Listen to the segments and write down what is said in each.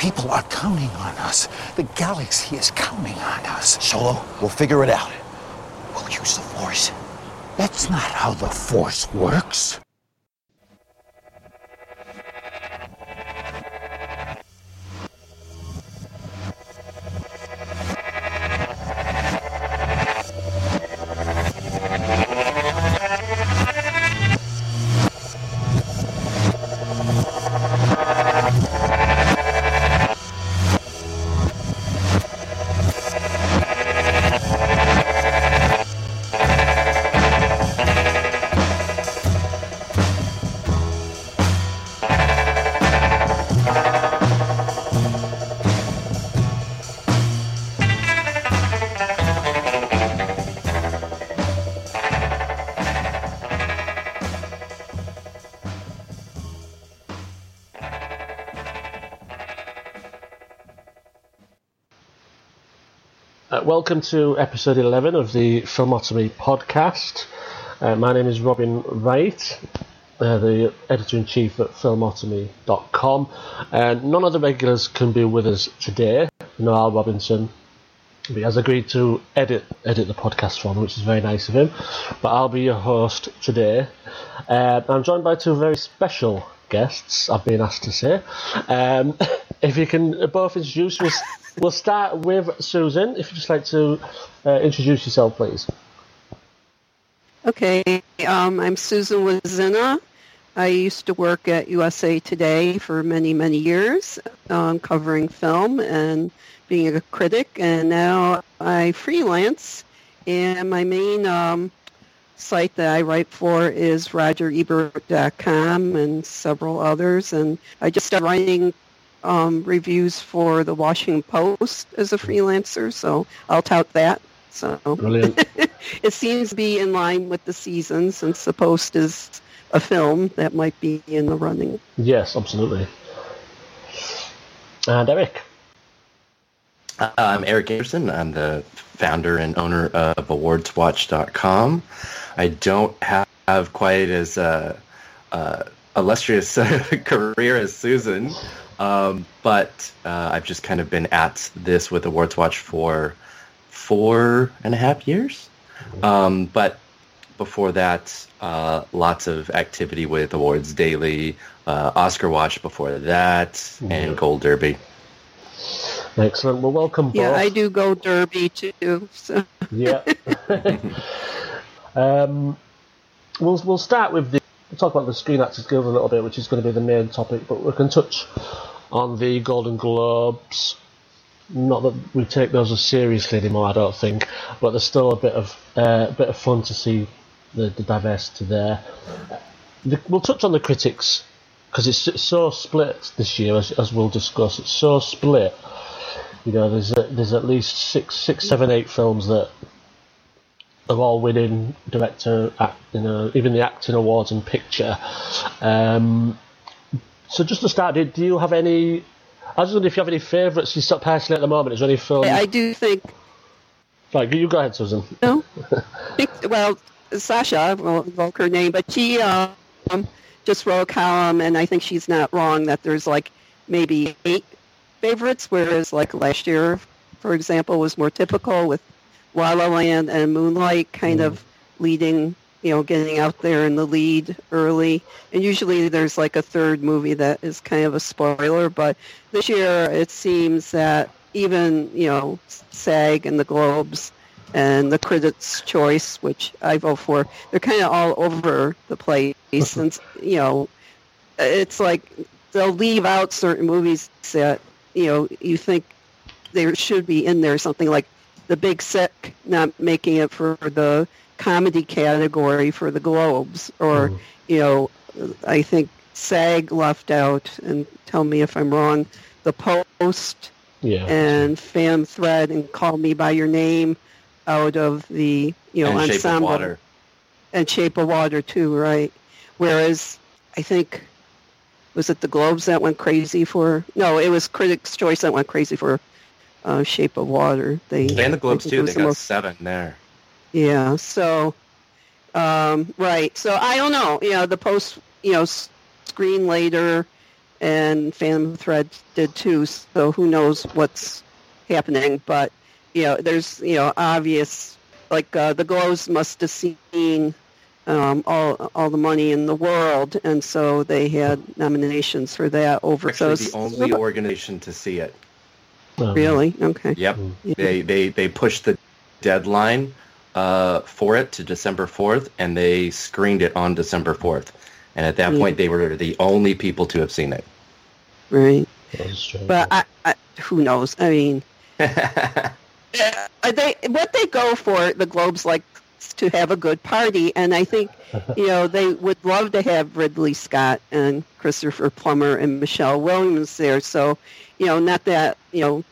People are counting on us. The galaxy is counting on us. Solo, we'll figure it out. We'll use the Force. That's not how the Force works. Welcome to episode 11 of the Filmotomy podcast. Uh, my name is Robin Write, uh, the editor in chief at filmotomy.com. And none of the regulars can be with us today. Noel Robinson he has agreed to edit edit the podcast for me, which is very nice of him. But I'll be your host today. Uh, I'm joined by two very special guests. I've been asked to say. Um, if you can both introduce, we'll, start with Susan. If you'd just like to uh, introduce yourself, please. Okay, um, I'm Susan Wloszczyna. I used to work at USA Today for many, many years, um, covering film and being a critic, and now I freelance. And my main um, site that I write for is RogerEbert.com and several others. And I just started writing um, reviews for the Washington Post as a freelancer, so I'll tout that. So Brilliant. it seems to be in line with the season since the Post is a film that might be in the running. yes, absolutely. And Erik. Uh, I'm Erik Anderson. I'm the founder and owner of AwardsWatch.com. I don't have quite as uh, uh, illustrious career as Susan, um, but uh, I've just kind of been at this with Awards Watch for four and a half years. Um, but before that, uh, lots of activity with Awards Daily, uh, Oscar Watch before that, and Gold Derby. Excellent. Well, welcome both. Yeah, I do Gold Derby too. So. Yeah. um, we'll we'll start with the we'll talk about the Screen Actors Guild a little bit, which is going to be the main topic, but we can touch on the Golden Globes. Not that we take those as seriously anymore, I don't think, but there's still a bit of uh, a bit of fun to see the, the diversity there. The, we'll touch on the critics because it's, it's so split this year, as, as we'll discuss. It's so split. You know, there's a, there's at least six, six, seven, eight films that are all winning director, act, you know, even the acting awards and picture. Um, so just to start, do, do you have any? I was wondering if you have any favourites you start personally at the moment. Is there any film? I do think Right, you go ahead, Susan. no. well, Sasha, well, invoke her name, but she um, just wrote a column, and I think she's not wrong that there's like maybe eight favorites, whereas like last year, for example, was more typical with La La Land and Moonlight kind of leading, you know, getting out there in the lead early. And usually there's like a third movie that is kind of a spoiler, but this year it seems that even, you know, SAG and the Globes and the Critics' Choice, which I vote for, they're kind of all over the place. and, you know, it's like they'll leave out certain movies that, you know, you think there should be in there something like The Big Sick not making it for the comedy category for the Globes or, you know, I think SAG left out, and tell me if I'm wrong, The Post Yeah. and Phantom Thread and Call Me By Your Name out of the, you know, and Shape of ensemble Water. and Shape of Water too, right? Whereas I think was it the Globes that went crazy for? No, it was Critics' Choice that went crazy for uh, Shape of Water. They And the Globes I think it too. They the got most- seven there. Yeah. So, um, right. So I don't know. You know, the post, you know, s- screen later, and Phantom Thread did too. So who knows what's happening? But you know, there's you know obvious like uh, the Globes must have seen um, all all the money in the world, and so they had nominations for that over Actually, those. the only organization to see it. Um, Really? Okay. Yep. Yeah. They they they pushed the deadline uh, for it to December fourth, and they screened it on December fourth. And at that Yeah. point, they were the only people to have seen it. Right. that was strange. But I, I, who knows? I mean, uh, they what they go for the Globes like to have a good party, and I think you know they would love to have Ridley Scott and Christopher Plummer and Michelle Williams there. So you know, not that you know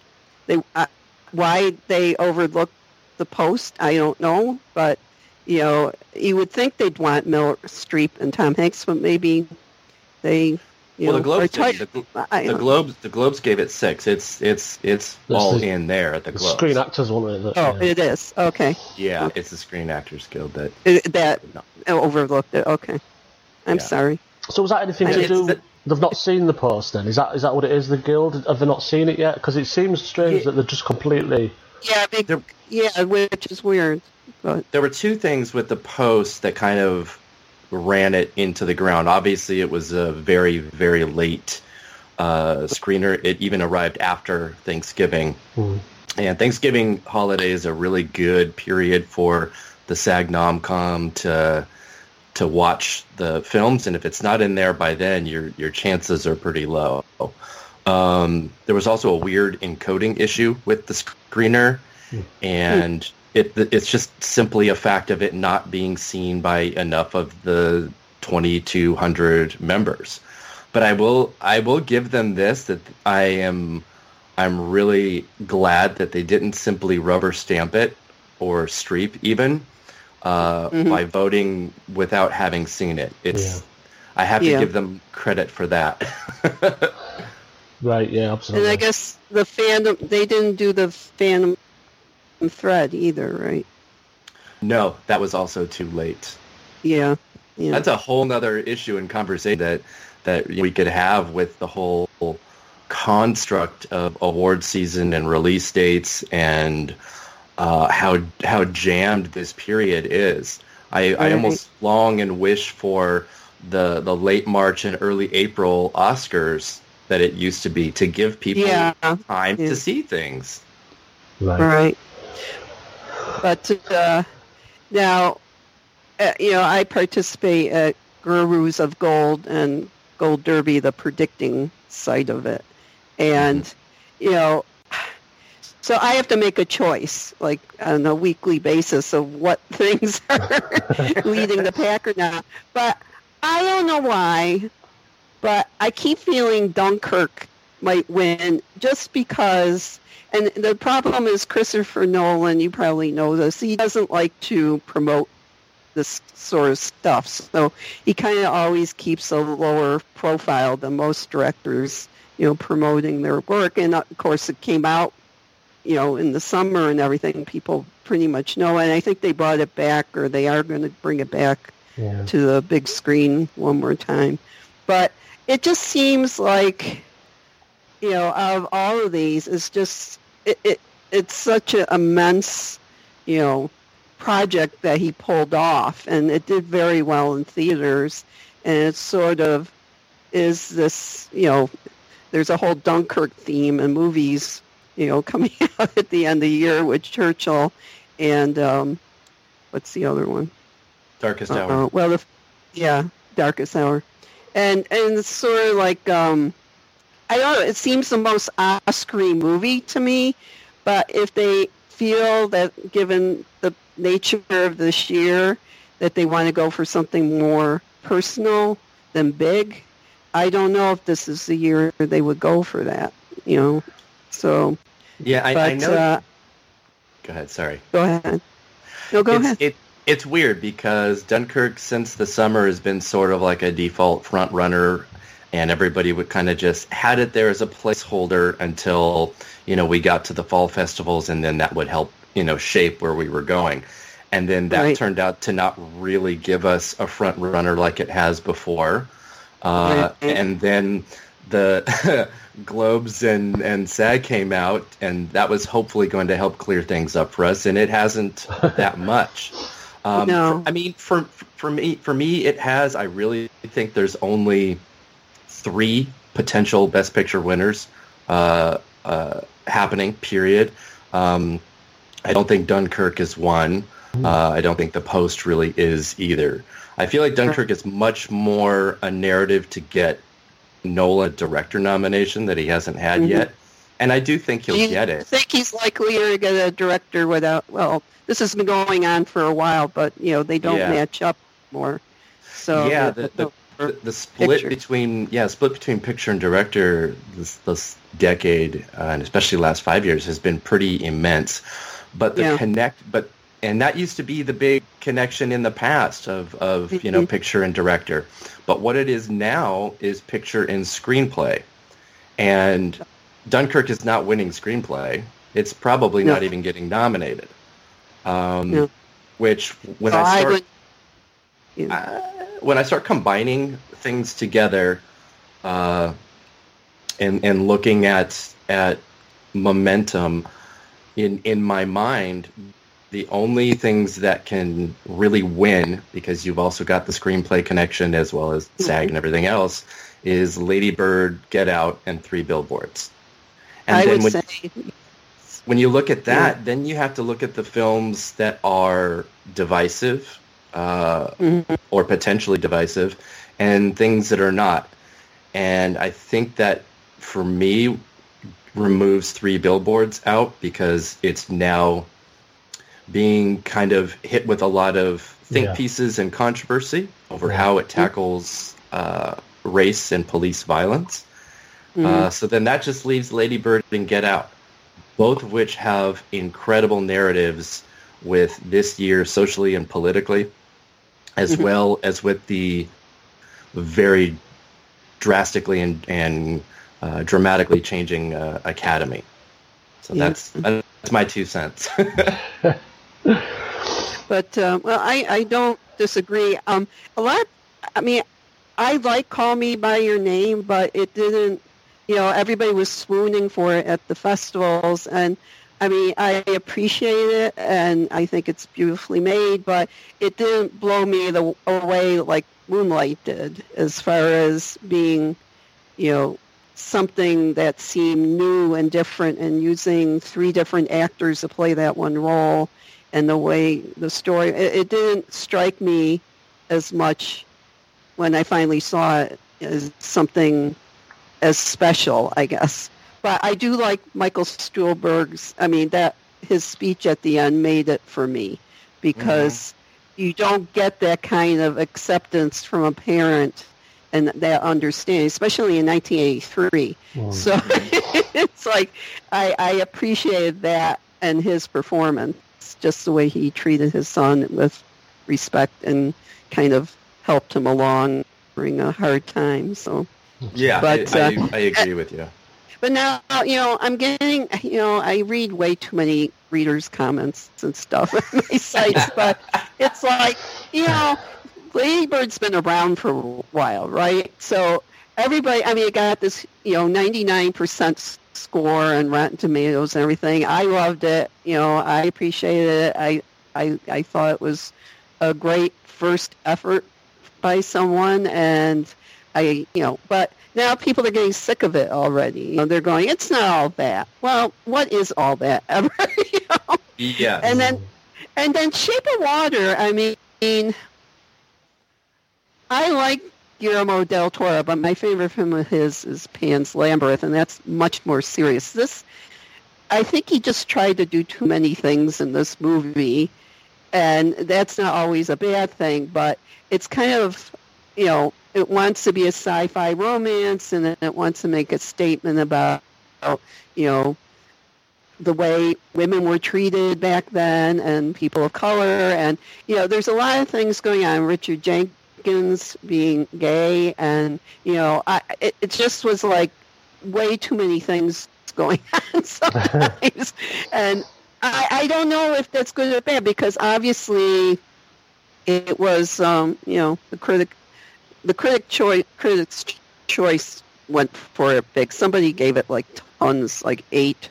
they uh, why they overlooked the post, I don't know, but you know, you would think they'd want Meryl Streep and Tom Hanks, but maybe they. You well, the know, Globes, tight- did. the, I the don't- Globes, the Globes gave it six. It's it's it's That's all the- in there at the the Globes. Screen Actors one. It, Oh, yeah. it is. Okay. Yeah, it's the Screen Actors Guild that. It- that No. overlooked it. Okay. I'm Yeah. sorry. So was that anything I to do? it's- They've not seen the post. Then is that is that what it is? The guild have they not seen it yet? Because it seems strange Yeah. that they're just completely. Yeah, big, There- yeah, which is weird. But There were two things with the post that kind of ran it into the ground. Obviously, it was a very very late uh, screener. It even arrived after Thanksgiving. Hmm. And Thanksgiving holiday is a really good period for the SAG Nomcom to to watch the films, and if it's not in there by then, your your chances are pretty low. Um, there was also a weird encoding issue with the screener, and it it's just simply a fact of it not being seen by enough of the 2,200 members. But I will I will give them this that I am I'm really glad that they didn't simply rubber stamp it or streep even uh, Mhm. by voting without having seen it. It's Yeah. I have to Yeah. give them credit for that. Right. Yeah. Absolutely. and I guess the Phantom they didn't do the Phantom Thread either, right? no, that was also too late. Yeah. Yeah. That's a whole nother issue and conversation that that we could have with the whole construct of award season and release dates and uh, how how jammed this period is. I, I almost long and wish for the the late March and early April Oscars that it used to be to give people yeah. time Yeah. to see things. right. Right. But uh, now, uh, you know, I participate at Gurus of Gold and Gold Derby, the predicting side of it. And, you know, so I have to make a choice, like on a weekly basis, of what things are leading the pack or not. But I don't know why, but I keep feeling Dunkirk might win just because. And the problem is Christopher Nolan. You probably know this. He doesn't like to promote this sort of stuff, so he kind of always keeps a lower profile than most directors. You know, promoting their work, and of course, it came out you know, in the summer and everything, people pretty much know. And I think they brought it back, or they are going to bring it back Yeah. to the big screen one more time. But it just seems like, you know, out of all of these, it's just it, it it's such an immense, you know, project that he pulled off, and it did very well in theaters. And it sort of is this, you know, there's a whole Dunkirk theme in movies, you know, coming out at the end of the year with Churchill and um, what's the other one? Darkest Hour. Uh-oh. Well, the, yeah, Darkest Hour, and and it's sort of like um, I don't know. It seems the most Oscar movie to me, but if they feel that given the nature of this year that they want to go for something more personal than big, I don't know if this is the year they would go for that. You know, so Yeah, I, but I know. uh, Go ahead. Sorry. go ahead. No, go it's, ahead. It, it's weird because Dunkirk, since the summer, has been sort of like a default front runner, and everybody would kind of just had it there as a placeholder until you know we got to the fall festivals, and then that would help you know shape where we were going. And then that Right. turned out to not really give us a front runner like it has before. Uh, Right. And then the Globes and, and SAG came out, and that was hopefully going to help clear things up for us, and it hasn't that much. Um, No. for- I mean, for for me, for me, it has. I really think there's only three potential Best Picture winners uh, uh, happening. Period. Um, I don't think Dunkirk is one. Uh, I don't think The Post really is either. I feel like Dunkirk is much more a narrative to get Nolan director nomination that he hasn't had Mhm. yet, and I do think he'll Do get it. I think he's likely to get a director without? Well, this has been going on for a while, but you know they don't Yeah. match up more. So yeah, the- the, the, the- split picture. between yeah split between picture and director this this decade uh, and especially the last five years has been pretty immense. But the Yeah. connect but and that used to be the big connection in the past of of you know Mhm. picture and director. But what it is now is picture and screenplay, and Dunkirk is not winning screenplay. It's probably No. not even getting nominated. Um, No. Which when so I I start would. you know, uh, when I start combining things together, uh, and and looking at at momentum in in my mind, the only things that can really win because you've also got the screenplay connection as well as SAG and everything else is Lady Bird, Get Out, and Three Billboards. And I then would when, say when you look at that, then you have to look at the films that are divisive uh, Mhm. or potentially divisive and things that are not. And I think that for me removes three billboards out because it's now being kind of hit with a lot of think Yeah. pieces and controversy over Yeah. how it tackles uh, race and police violence. Mhm. Uh, so then that just leaves Lady Bird and Get Out, both of which have incredible narratives with this year socially and politically, as Mhm. well as with the very drastically and, and uh, dramatically changing uh, academy. So Yeah. that's that's my two cents. But uh, well, I, I don't disagree. Um, a lot. I mean, I like "Call Me by Your Name," but it didn't. You know, everybody was swooning for it at the festivals, and I mean, I appreciate it, and I think it's beautifully made, but it didn't blow me the, away like Moonlight did, as far as being, you know, something that seemed new and different, and using three different actors to play that one role and the way the story it, it didn't strike me as much when I finally saw it as something as special, I guess. But I do like Michael Stuhlbarg's. I mean that his speech at the end made it for me because you don't get that kind of acceptance from a parent and that understanding, especially in 1983. Mm. So it's like I, I appreciated that and his performance, just the way he treated his son with respect and kind of helped him along during a hard time. So, yeah, But, I, uh, I, I agree with you. but now you know I'm getting you know I read way too many readers' comments and stuff on my sites, but it's like you know Lady Bird's been around for a while, right? So everybody, I mean, it got this, you know, 99% score on Rotten Tomatoes and everything. I loved it. You know, I appreciated it. I, I, I thought it was a great first effort by someone, and I, you know, but now people are getting sick of it already. You know, they're going, it's not all that. Well, what is all that ever? you know? Yeah, And then, and then Shape of Water. I mean, I like Guillermo del Toro, but my favorite film of his is Pan's Labyrinth, and that's much more serious. This, I think he just tried to do too many things in this movie, and that's not always a bad thing, but it's kind of, you know, it wants to be a sci-fi romance, and it wants to make a statement about, you know, the way women were treated back then and people of color. And you know there's a lot of things going on. Richard jenkins being gay and you know I, it, it just was like way too many things going on sometimes. And I, I don't know if that's good or bad because obviously it was um, you know the critic the critic choice critics choice went for it big. Somebody gave it like tons, like eight,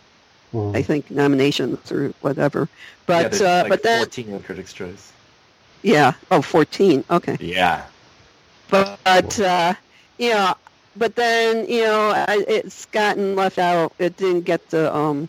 Mm. I think, nominations or whatever. But there's uh, like but then 14 in Critics' Choice. yeah, oh, 14. Okay. Yeah. But uh, you know, but then you know, I- it's gotten left out. It didn't get the um,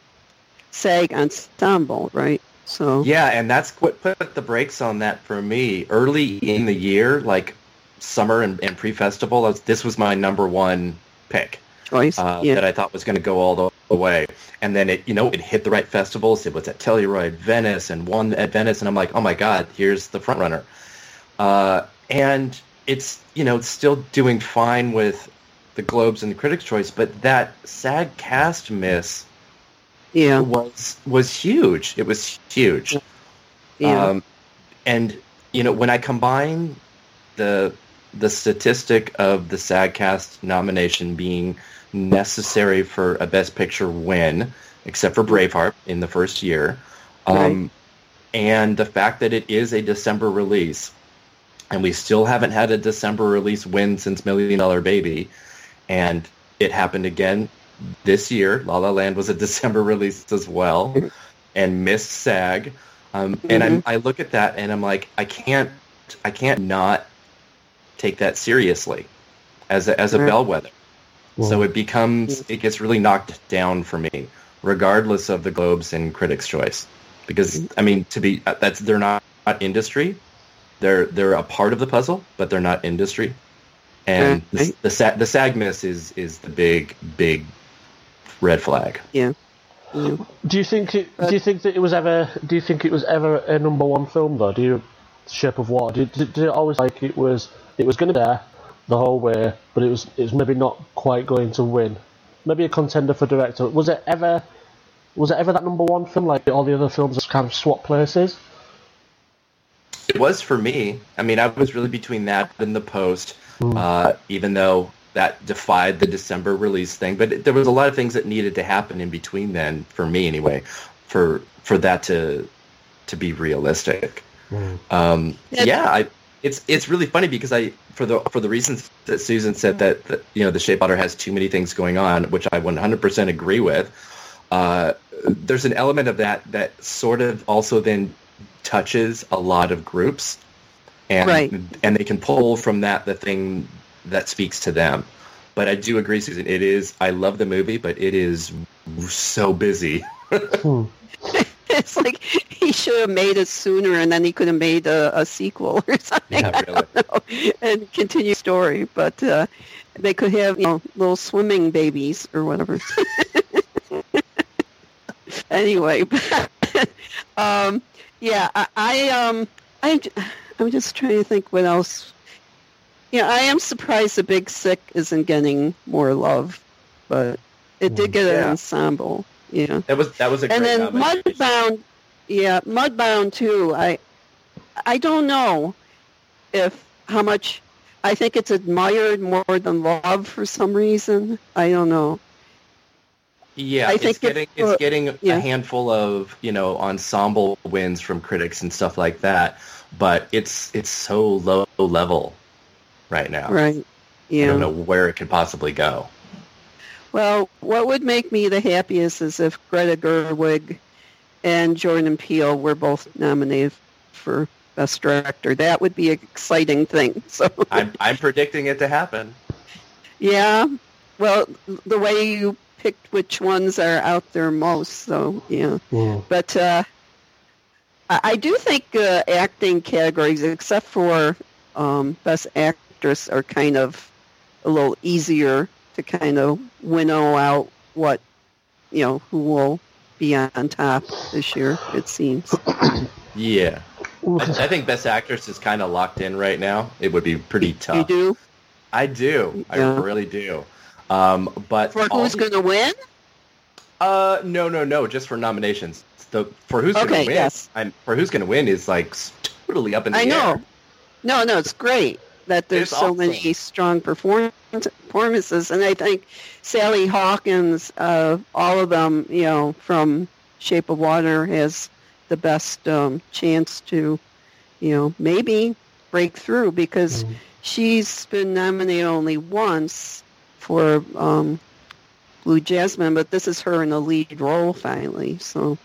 SAG ensemble, right? So Yeah, and that's what put the brakes on that for me. Early in the year, like summer and, and pre-festival, was- this was my number one pick choice. uh, yeah. that I thought was going to go all the, the way. And then it, you know, it hit the right festivals. It was at Telluride, Venice, and one at Venice. And I'm like, oh my god, here's the front runner. Uh, and it's you know it's still doing fine with the Globes and the Critics' Choice, but that SAG cast miss yeah. was was huge. It was huge. Yeah. Um, and you know, when I combine the the statistic of the SAGcast nomination being necessary for a Best Picture win, except for Braveheart in the first year, um, and the fact that it is a December release, and we still haven't had a December release win since Million Dollar Baby, and it happened again this year. La La Land was a December release as well, and missed SAG. Um, and I'm, I look at that and I'm like, I can't, I can't not take that seriously as a, as a Right. bellwether. So it becomes, it gets really knocked down for me, regardless of the Globes and Critics' Choice, because I mean, to be uh, that's they're not, not industry, they're they're a part of the puzzle, but they're not industry. And the, Right. the SAG the SAG miss is is the big big red flag. yeah. do you think it? Do you think that it was ever? Do you think it was ever a number one film though? Do you? Shape of Water. Did, did, did it always like it was? It was going to be there the whole way, but it was it was maybe not quite going to win. Maybe a contender for director. Was it ever? Was it ever that number one film? Like all the other films just kind of swap places. It was for me. I mean, I was really between that and the post, uh, even though that defied the December release thing. But it- there was a lot of things that needed to happen in between then, for me anyway, for for that to to be realistic. Um, Yeah. yeah, I, it's it's really funny because I for the for the reasons that Susan said that, that you know the Shape Otter has too many things going on, which I 100% agree with. Uh, there's an element of that that sort of also then touches a lot of groups, and Right. and they can pull from that the thing that speaks to them. But I do agree, Susan. It is. I love the movie, but it is so busy. It's like should have made it sooner, and then he could have made a, a sequel or something. Yeah, I really. don't know, and continue the story. But uh, they could have you know little swimming babies or whatever. anyway, um, yeah, I, I um, I I'm just trying to think what else. Yeah, I am surprised the Big Sick isn't getting more love, but it did get an ensemble. Yeah That was that was a and then nomination. Mudbound, yeah, Mudbound too. I, I don't know if how much. I think it's admired more than loved for some reason. I don't know. Yeah, I it's think getting it's uh, getting yeah. a handful of you know ensemble wins from critics and stuff like that, but it's it's so low level right now. Right? I don't know where it could possibly go. Well, what would make me the happiest is if Greta Gerwig and Jordan Peele were both nominated for Best Director. That would be an exciting thing. So. I'm I'm predicting it to happen. Yeah. Well, the way you picked which ones are out there most, so yeah. Mm. But uh, I, I do think uh, acting categories, except for um, best actress, are kind of a little easier to kind of winnow out what you know who will be on top this year. It seems. Yeah, I, I think Best Actress is kind of locked in right now. It would be pretty tough. You do I do. Yeah. I really do. Um, but for who's going to win? Uh, no, no, no. Just for nominations. The for who's Okay, going to win. yes. I'm for who's going to win is like totally up in the air. I air. know. No, no, it's great that there's It's so awesome. many strong performances, and I think Sally Hawkins, uh, all of them, you know, from Shape of Water, has the best um, chance to, you know, maybe break through because Mm. she's been nominated only once for um, Blue Jasmine, but this is her in the lead role finally. So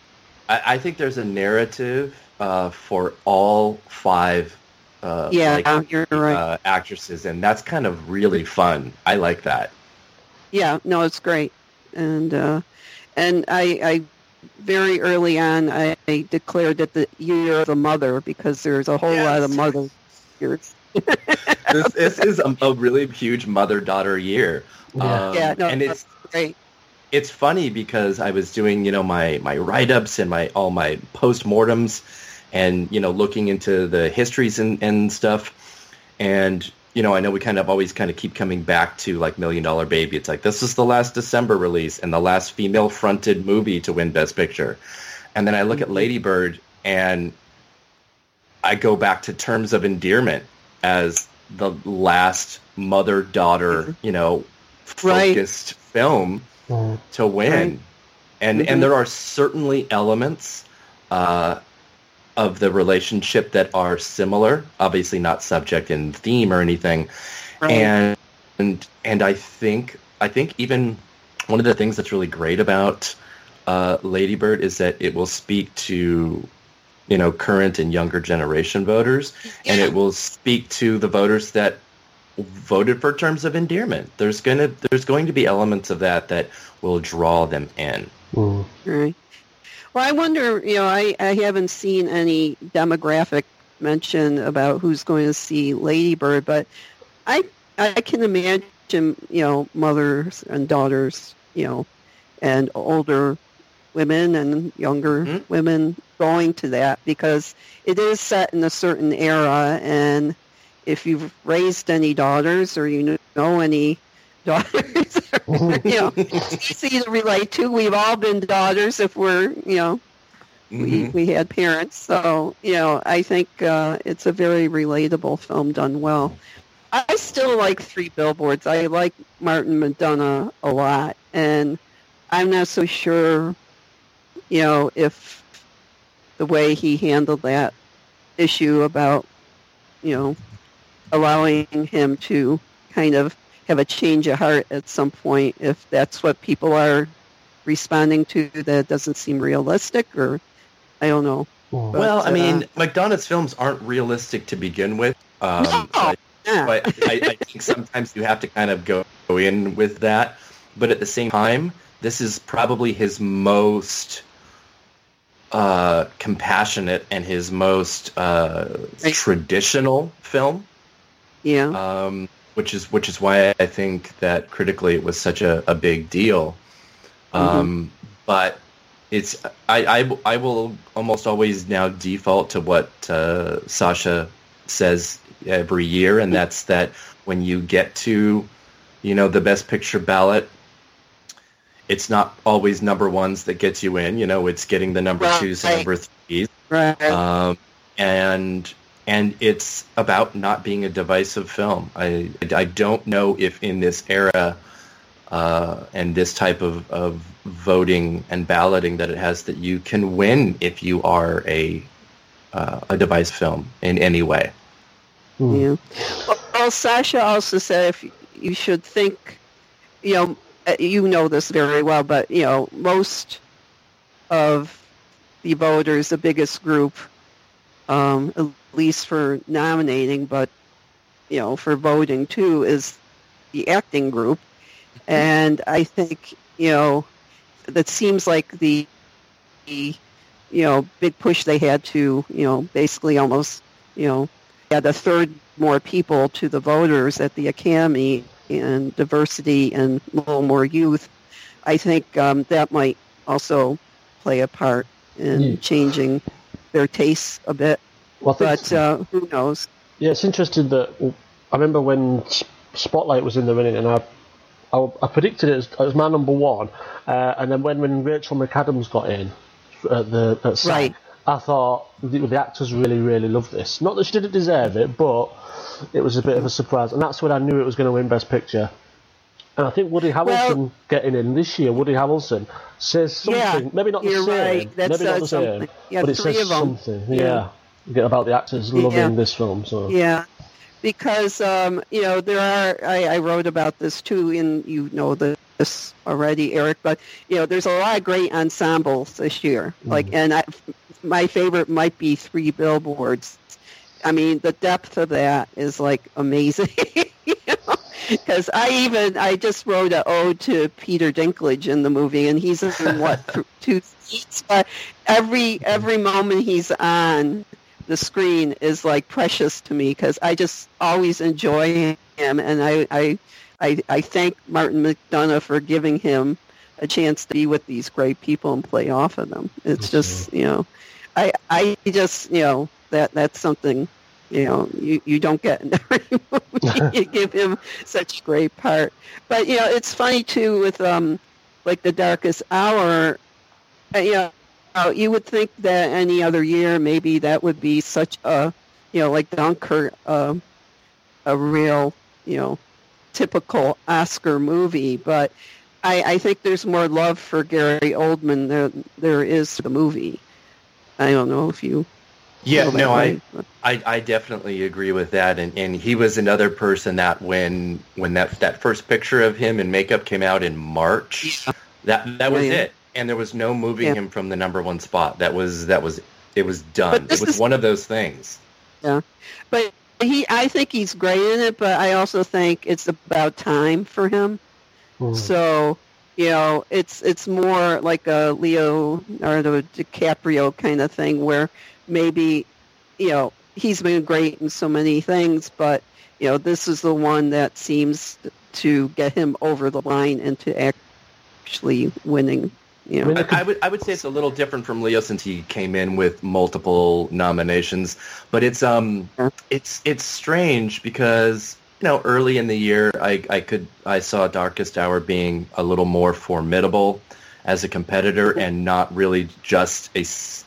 I, I think there's a narrative uh, for all five. Uh, Yeah, like, you're right. uh, actresses, and that's kind of really fun. I like that. yeah, no, it's great, and uh, and I, I very early on I, I declared that the year of the mother because there's a whole lot of Yes. mother years. This, this is a, a really huge mother-daughter year. Yeah. Um, Yeah, no, and it's Great. it's funny because I was doing, you know, my, my write-ups and my all my post-mortems and, you know, looking into the histories and, and stuff. And, you know, I know we kind of always kind of keep coming back to like Million Dollar Baby. It's like this is the last December release and the last female-fronted movie to win Best Picture. And then I look at Lady Bird and I go back to Terms of Endearment as the last mother-daughter, you know, Right. focused film Mm. to win. Right. And Mhm. and there are certainly elements uh, of the relationship that are similar, obviously not subject and theme or anything. Right. And and and I think I think even one of the things that's really great about uh, Lady Bird is that it will speak to you know current and younger generation voters, and it will speak to the voters that voted for terms of endearment. There's gonna there's going to be elements of that that will draw them in. Mm. Right. Well, I wonder, you know, I, I haven't seen any demographic mention about who's going to see Lady Bird, but I I can imagine, you know, mothers and daughters, you know, and older women and younger Mhm. women going to that because it is set in a certain era and if you've raised any daughters or you know any daughters, you know, it's easy to relate to. We've all been daughters if we're, you know, we, we had parents. So, you know, I think uh, it's a very relatable film done well. I still like Three Billboards. I like Martin McDonagh a lot. And I'm not so sure, you know, if the way he handled that issue about, you know, allowing him to kind of have a change of heart at some point, if that's what people are responding to that doesn't seem realistic or I don't know. But, well, I mean, uh, McDonagh's films aren't realistic to begin with. Um, No. but, Yeah. but I, I think sometimes you have to kind of go, go in with that. But at the same time, this is probably his most uh, compassionate and his most uh, Right. traditional film. yeah. um, which is which is why I think that critically it was such a, a big deal. Um, But it's I, I I will almost always now default to what uh, Sasha says every year, and that's that when you get to you know the best picture ballot. It's not always number ones that gets you in. You know, it's getting the number Right. twos and number threes right. um, and and it's about not being a divisive film. I I don't know if in this era uh, and this type of, of voting and balloting that it has that you can win if you are a uh, a device film in any way. Mm. Yeah. Well, well, Sasha also said if you should think, you know, uh, you know this very well, but you know, most of the voters, the biggest group, um, at least for nominating, but you know, for voting too, is the acting group, and I think you know, that seems like the, the you know, big push they had to, you know, basically almost, you know, add a third more people to the voters at the academy and diversity and a little more youth. I think um, that might also play a part in Yeah. changing their tastes a bit. Well, But uh, who knows? Yeah, it's interesting that I remember when Spotlight was in the running, and I, I, I predicted it as, as my number one, uh, and then when, when Rachel McAdams got in at the at SAG, Right. I thought the, the actors really really loved this. Not that she didn't deserve it, but it was a bit of a surprise, and that's when I knew it was going to win Best Picture. And I think Woody Harrelson getting in this year, Woody Harrelson says something, Yeah, maybe not the same, right. Maybe not the same. Yeah, but it says something. Yeah. Yeah, about the actors loving Yeah. this film. So Yeah. because um, you know there are. I, I wrote about this too, in you know this already, Erik. But you know, there's a lot of great ensembles this year. Like, and I, my favorite might be Three Billboards. I mean, the depth of that is like amazing. Because I even I just wrote an ode to Peter Dinklage in the movie, and he's in what two seats, but every every moment he's on the screen is like precious to me because I just always enjoy him, and I, I I I thank Martin McDonagh for giving him a chance to be with these great people and play off of them. It's just you know, I I just you know that that's something you know you, you don't get in every movie. you give him such a great part, but you know it's funny too with um like the Darkest Hour. Uh, you know, uh, you would think that any other year maybe that would be such a you know like Dunkirk uh, a real you know typical Oscar movie, but I, I think there's more love for Gary Oldman than there is for the movie. I don't know if you. Yeah, no, I, I, I definitely agree with that, and, and he was another person that when when that that first picture of him in makeup came out in March, that that was Yeah, yeah. it, and there was no moving Yeah. him from the number one spot. That was that was it was done. It was is- one of those things. Yeah, but he, I think he's great in it. But I also think it's about time for him. Mm. So you know, it's it's more like a Leo or the DiCaprio kind of thing, where maybe you know he's been great in so many things, but you know this is the one that seems to get him over the line into actually winning. You know, I mean, I, I would I would say it's a little different from Leo since he came in with multiple nominations, but it's um it's it's strange because you know early in the year I I could I saw Darkest Hour being a little more formidable as a competitor and not really just a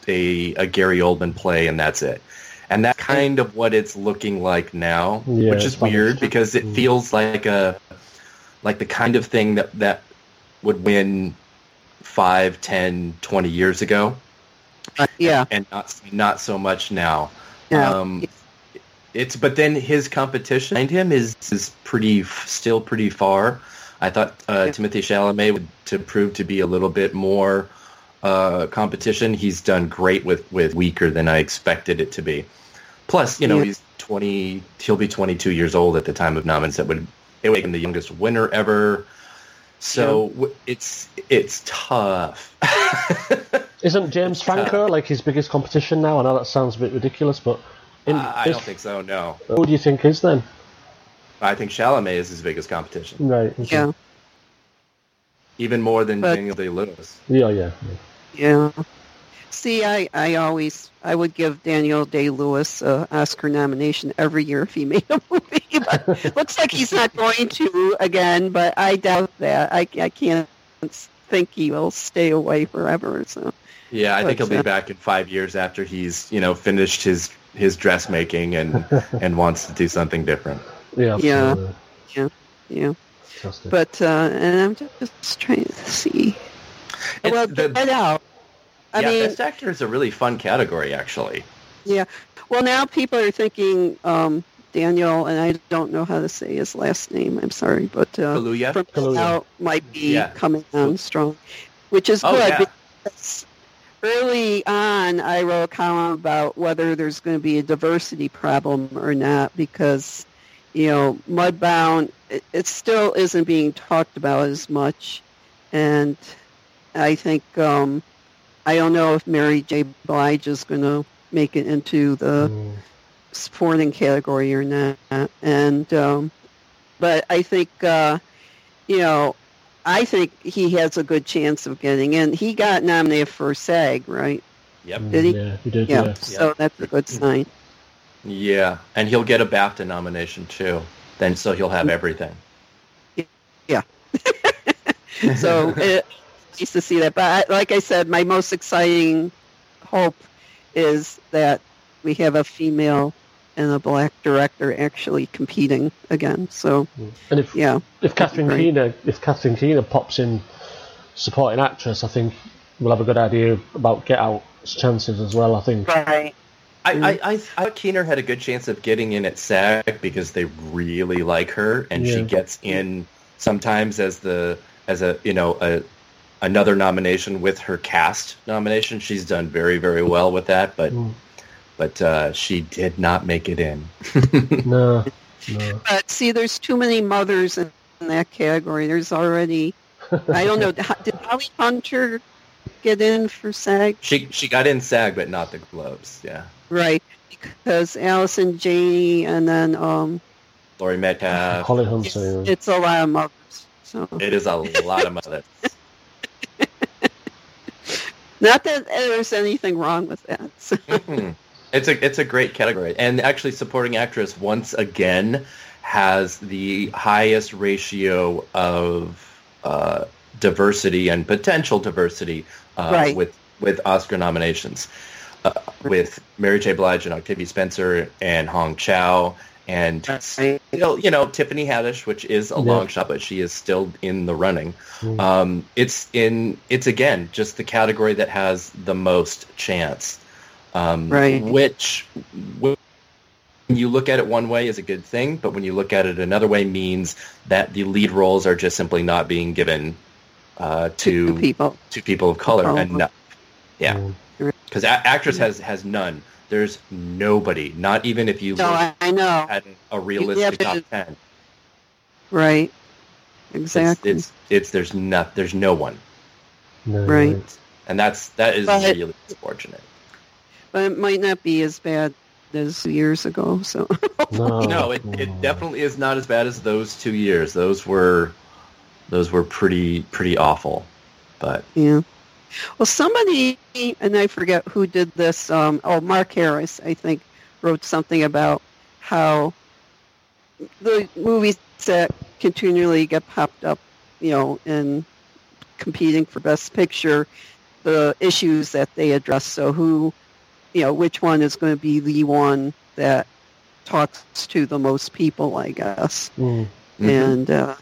a, a Gary Oldman play and that's it. And that's kind of what it's looking like now, Yeah, which is it's funny. weird because it Mm. feels like a like the kind of thing that that would win five, ten, twenty years ago, yeah, and not not so much now. yeah. Um, it's but then his competition behind him is is pretty still pretty far. I thought uh, Yeah. Timothée Chalamet would to prove to be a little bit more uh, competition. He's done great with with weaker than I expected it to be. Plus, you know, Yeah. he's twenty. He'll be twenty two years old at the time of nominations. That would it would make him the youngest winner ever. So w it's it's tough. Isn't James Franco like his biggest competition now? I know that sounds a bit ridiculous, but in, I I if- don't think so. No, who do you think is then? I think Chalamet is his biggest competition, Right. okay. yeah, even more than But- Daniel Day Lewis. Yeah, yeah. yeah. See, I, I always I would give Daniel Day Lewis an Oscar nomination every year if he made a movie, but looks like he's not going to again. But I doubt that. I, I can't think he will stay away forever. So Yeah, I think he'll be uh, back in five years after he's you know finished his his dressmaking and and wants to do something different. Yeah. Yeah. absolutely. yeah. Fantastic. But uh, and I'm just trying to see. It's well, the- Get Out. I yeah, mean, best actor is a really fun category actually. Yeah. Well, now people are thinking um, Daniel, and I don't know how to say his last name. I'm sorry, but uh, Kaluuya. from Kaluuya. out might be Yeah. coming on strong, which is Oh, good. yeah. Because early on, I wrote a column about whether there's going to be a diversity problem or not, because you know, Mudbound it, it still isn't being talked about as much, and I think um, I don't know if Mary J. Blige is going to make it into the Mm. supporting category or not. And um, but I think uh, you know, I think he has a good chance of getting in. He got nominated for SAG, right? Yep. Did he? Yeah, he did. Yeah. Yeah. So that's a good sign. Yeah, and he'll get a BAFTA nomination too. Then so he'll have everything. Yeah. so it, nice to see that. But I, like I said, my most exciting hope is that we have a female and a black director actually competing again. So mm. And if yeah, if Catherine Keener if Catherine Keener pops in supporting actress, I think we'll have a good idea about Get Out's chances as well. I think. right. I, I, I, I thought Keener had a good chance of getting in at SAG because they really like her, and she gets in sometimes as the as a you know a another nomination with her cast nomination. She's done very very well with that, but Mm. but uh, she did not make it in. No, no. But see, there's too many mothers in, in that category. There's already, I don't know, did Holly Hunter get in for SAG? she she got in SAG, but not the Globes. Yeah, Right, because Allison Janney and then um, Laurie Metcalf. Holly it's, Hunter. yeah. it's a lot of mothers. So It is a lot of mothers. Not that there's anything wrong with that. So, Mhm. It's a it's a great category, and actually, supporting actress once again has the highest ratio of uh, diversity and potential diversity uh, Right. with with Oscar nominations, uh, with Mary J. Blige and Octavia Spencer and Hong Chau and Right. Still, you know Tiffany Haddish, which is a Yeah. long shot, but she is still in the running. Mm. Um, it's in it's again just the category that has the most chance, um, Right. Which when you look at it one way is a good thing, but when you look at it another way means that the lead roles are just simply not being given uh, to people. to people of color Oh. and no, yeah, Mm. because a- actress has has none. There's nobody, not even if you No, I, I know. at a realistic Yeah, top ten. Right. Exactly. it's it's there's not there's no one. No, Right. and that's that is But- really unfortunate. but it might not be as bad as years ago. So No, No, it, it definitely is not as bad as those two years. Those were those were pretty pretty awful. But yeah. Well, somebody and I forget who did this. Um, oh, Mark Harris, I think, wrote something about how the movies that continually get popped up, you know, in competing for Best Picture, the issues that they address. So who, you know, which one is going to be the one that talks to the most people, I guess. Mm. mhm. and uh,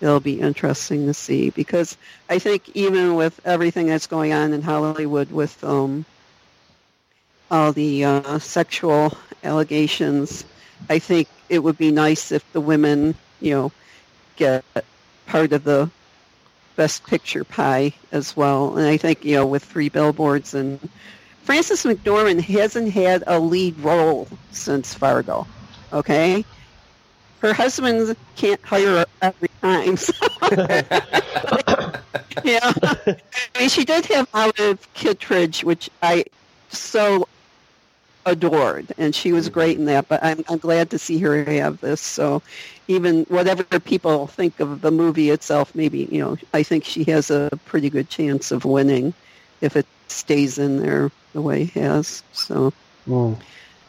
it'll be interesting to see because I think even with everything that's going on in Hollywood with um, all the uh, sexual allegations, I think it would be nice if the women, you know, get part of the best picture pie as well. And I think you know with three billboards and Frances McDormand hasn't had a lead role since Fargo. Okay, her husband can't hire her every time. So. yeah, I mean, she did have Olive Kitteridge, which I so adored, and she was great in that. But I'm I'm glad to see her have this. So even whatever people think of the movie itself, maybe you know, I think she has a pretty good chance of winning if it stays in there the way it has. So. Mm.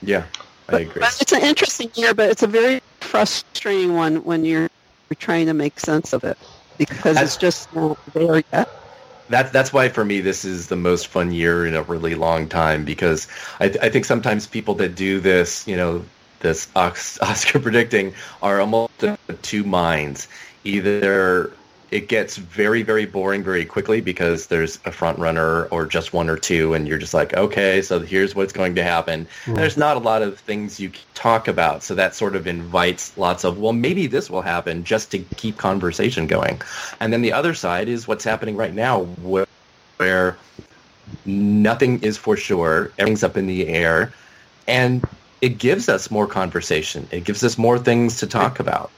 yeah, I But, agree. but it's an interesting year, but it's a very frustrating one when you're, you're trying to make sense of it because That's- it's just not there yet. That that's why for me this is the most fun year in a really long time because I, th- I think sometimes people that do this, you know, this Oscar predicting are almost two minds. Either it gets very very boring very quickly because there's a front runner or just one or two, and you're just like, okay, so here's what's going to happen. Mm. There's not a lot of things you talk about, so that sort of invites lots of well, maybe this will happen just to keep conversation going. And then the other side is what's happening right now, where, where nothing is for sure, everything's up in the air, and it gives us more conversation. It gives us more things to talk about.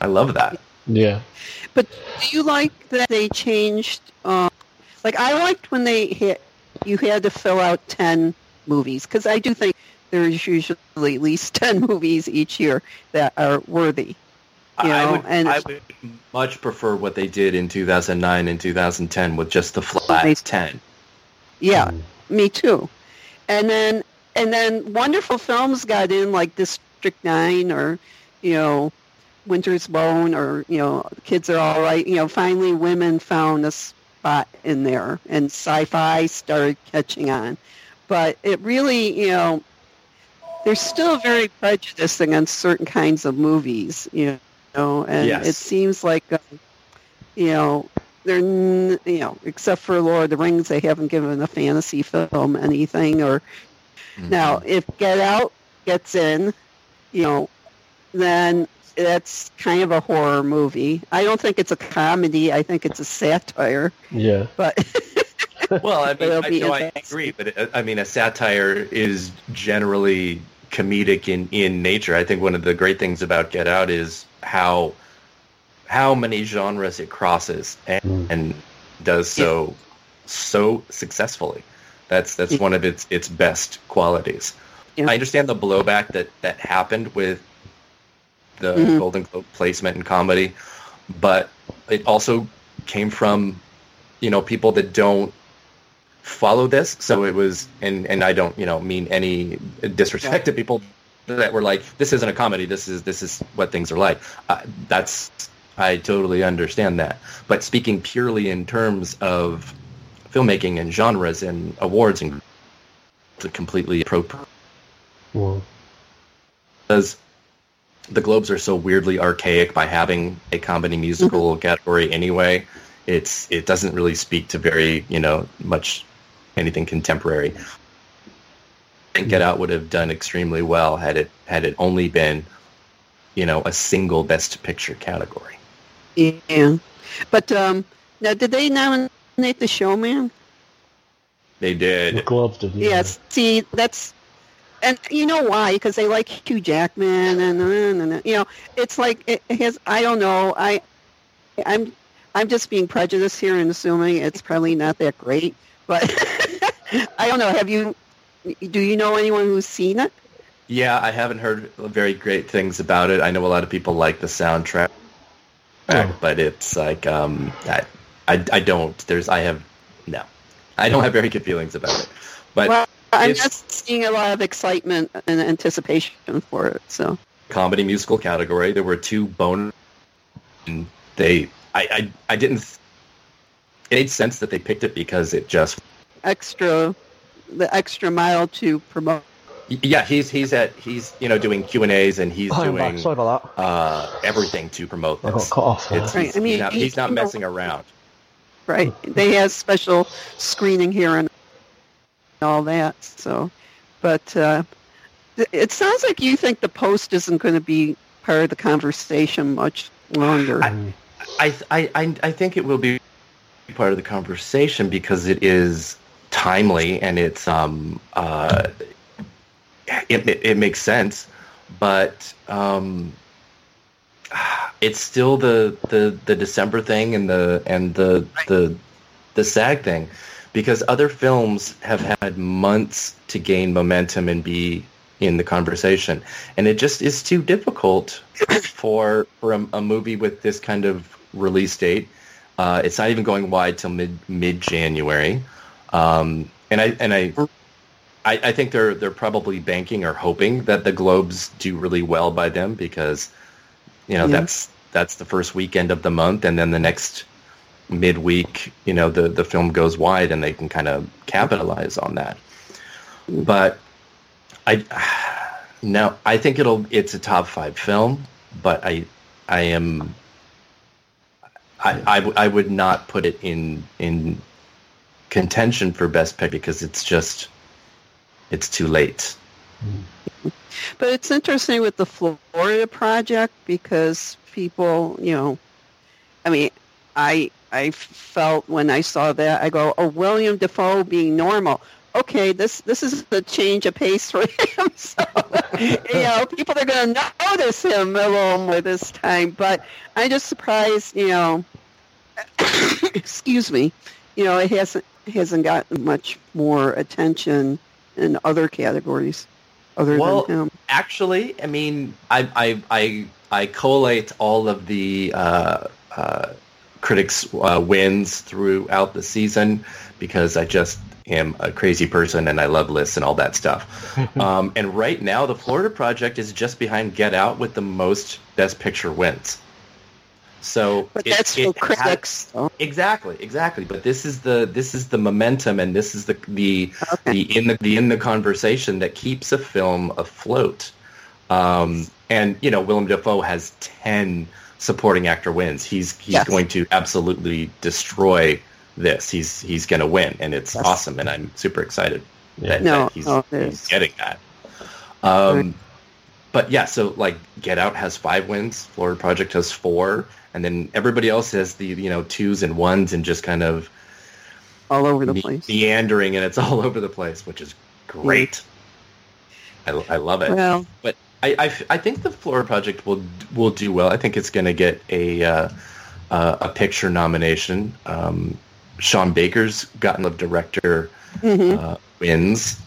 I love that. Yeah. But do you like that they changed? Uh, like I liked when they hit, you had to fill out ten movies because I do think there's usually at least ten movies each year that are worthy. You I would, and I would much prefer what they did in 2009 and 2010 with just the flat Nice. 10. Yeah, Mm. me too. And then and then wonderful films got in like District Nine or you know Winter's Bone or you know Kids Are All Right. You know, finally women found a spot in there, and sci-fi started catching on. But it really, you know, they're still very prejudiced against certain kinds of movies. You know, and Yes. it seems like uh, you know they're n- you know except for Lord of the Rings, they haven't given a fantasy film anything or Now, if Get Out gets in, you know, then that's kind of a horror movie. I don't think it's a comedy. I think it's a satire. Yeah. But Well, I mean, I, be no, I agree, but uh, I mean, a satire is generally comedic in, in nature. I think one of the great things about Get Out is how how many genres it crosses and, Mm. and does so so successfully. That's that's Yeah. one of its its best qualities. Yeah. I understand the blowback that that happened with the Mhm. Golden Globe placement in comedy, but it also came from you know people that don't follow this. So it was, and and I don't you know mean any disrespect to people that were like, this isn't a comedy. This is this is what things are like. Uh, that's I totally understand that. But speaking purely in terms of filmmaking and genres and awards and it's completely appropriate Well, because the Globes are so weirdly archaic by having a comedy musical category anyway. It's it doesn't really speak to very you know much anything contemporary. I think Get Out would have done extremely well had it had it only been you know a single Best Picture category. yeah. But um, now, did they nominate the Showman? They did. the did. Globes did. yeah. Yes. See, that's and you know why? Because they like Hugh Jackman, and, and, and you know, it's like it has. I don't know. I, I'm, I'm just being prejudiced here and assuming it's probably not that great. But I don't know. Have you? Do you know anyone who's seen it? Yeah, I haven't heard very great things about it. I know a lot of people like the soundtrack, Oh. but it's like um, I, I, I don't. There's I have no, I don't have very good feelings about it. But well, I'm it's- just seeing a lot of excitement and anticipation for it. So comedy musical category, there were two bonus. And they, I, I, I didn't. It made sense that they picked it because it just. extra, the extra mile to promote. Yeah, he's he's at he's you know doing Q and A's and he's Hi, I'm doing. Sorry about that. uh, everything to promote I got cut off. It's, Right, he's, I mean, he's not, he's not messing around. Right. They have special screening here and all that. So, but uh, it sounds like you think the post isn't going to be part of the conversation much longer. I, I, I, I think it will be part of the conversation because it is timely and it's um uh it it, it makes sense, but um it's still the, the the December thing and the and the the the SAG thing because other films have had months to gain momentum and be in the conversation. And it just is too difficult for for a, a movie with this kind of release date. Uh, it's not even going wide till mid mid January um, and I and I, I I think they're they're probably banking or hoping that the Globes do really well by them because you know Yeah. that's that's the first weekend of the month and then the next midweek you know the the film goes wide and they can kind of capitalize on that. But I now I think it'll it's a top five film but I I am I, I, would not put it in in contention for best pick because it's just it's too late. But it's interesting with the Florida project because people, you know, I mean, I I felt when I saw that, I go, oh, William Dafoe being normal. Okay, this this is a change of pace for him. So, you know, people are going to notice him a little more this time. But I'm just surprised, you know. excuse me, you know, it hasn't hasn't gotten much more attention in other categories other Well, than him. actually I mean I I I, I collate all of the uh, uh, critics uh, wins throughout the season because I just am a crazy person and I love lists and all that stuff. um, and right now, the Florida Project is just behind Get Out with the most Best Picture wins. So, But it- that's it for has- critics. though. Exactly, exactly. But this is the this is the momentum, and this is the the Okay. the in the the in the conversation that keeps a film afloat. Um, and you know, Willem Dafoe has ten supporting actor wins. He's he's Yes. going to absolutely destroy this. He's he's going to win, and it's Yes. awesome, and I'm super excited. that, No, that he's, no, he's getting that. Um, Right. But yeah, so like Get Out has five wins, Florida Project has four, and then everybody else has the you know twos and ones and just kind of all over the me- place. meandering, and it's all over the place, which is great. I, I love it. Well, But I, I, I think the Flora Project will will do well. I think it's going to get a uh, uh, a picture nomination. Um, Sean Baker's gotten of director mhm. uh, wins.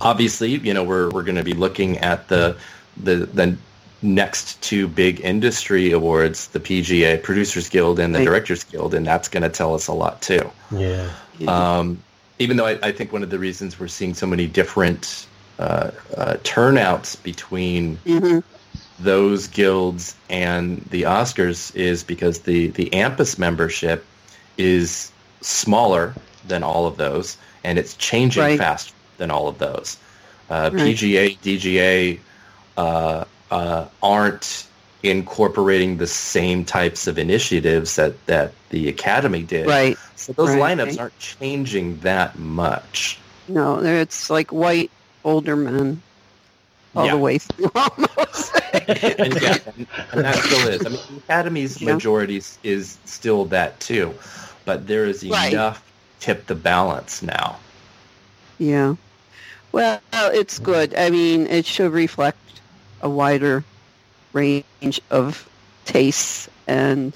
Obviously, you know we're we're going to be looking at the the the next two big industry awards, the PGA Producers Guild and the Right. Directors Guild, and that's going to tell us a lot too. Yeah. Um, even though I, I think one of the reasons we're seeing so many different uh, uh, turnouts between Mhm. those guilds and the Oscars is because the the AMPAS membership is smaller than all of those, and it's changing Right. faster than all of those. Uh, Right. PGA, DGA uh, uh, aren't incorporating the same types of initiatives that, that the Academy did. right. So those Right. lineups aren't changing that much. No, it's like white older men all Yeah. the way through almost. and, yeah, and, and that still is. I mean, the Academy's Yeah. majority is- still that too, but there is Right. enough tip the balance now. Yeah. Well, it's good. I mean, it should reflect a wider range of tastes and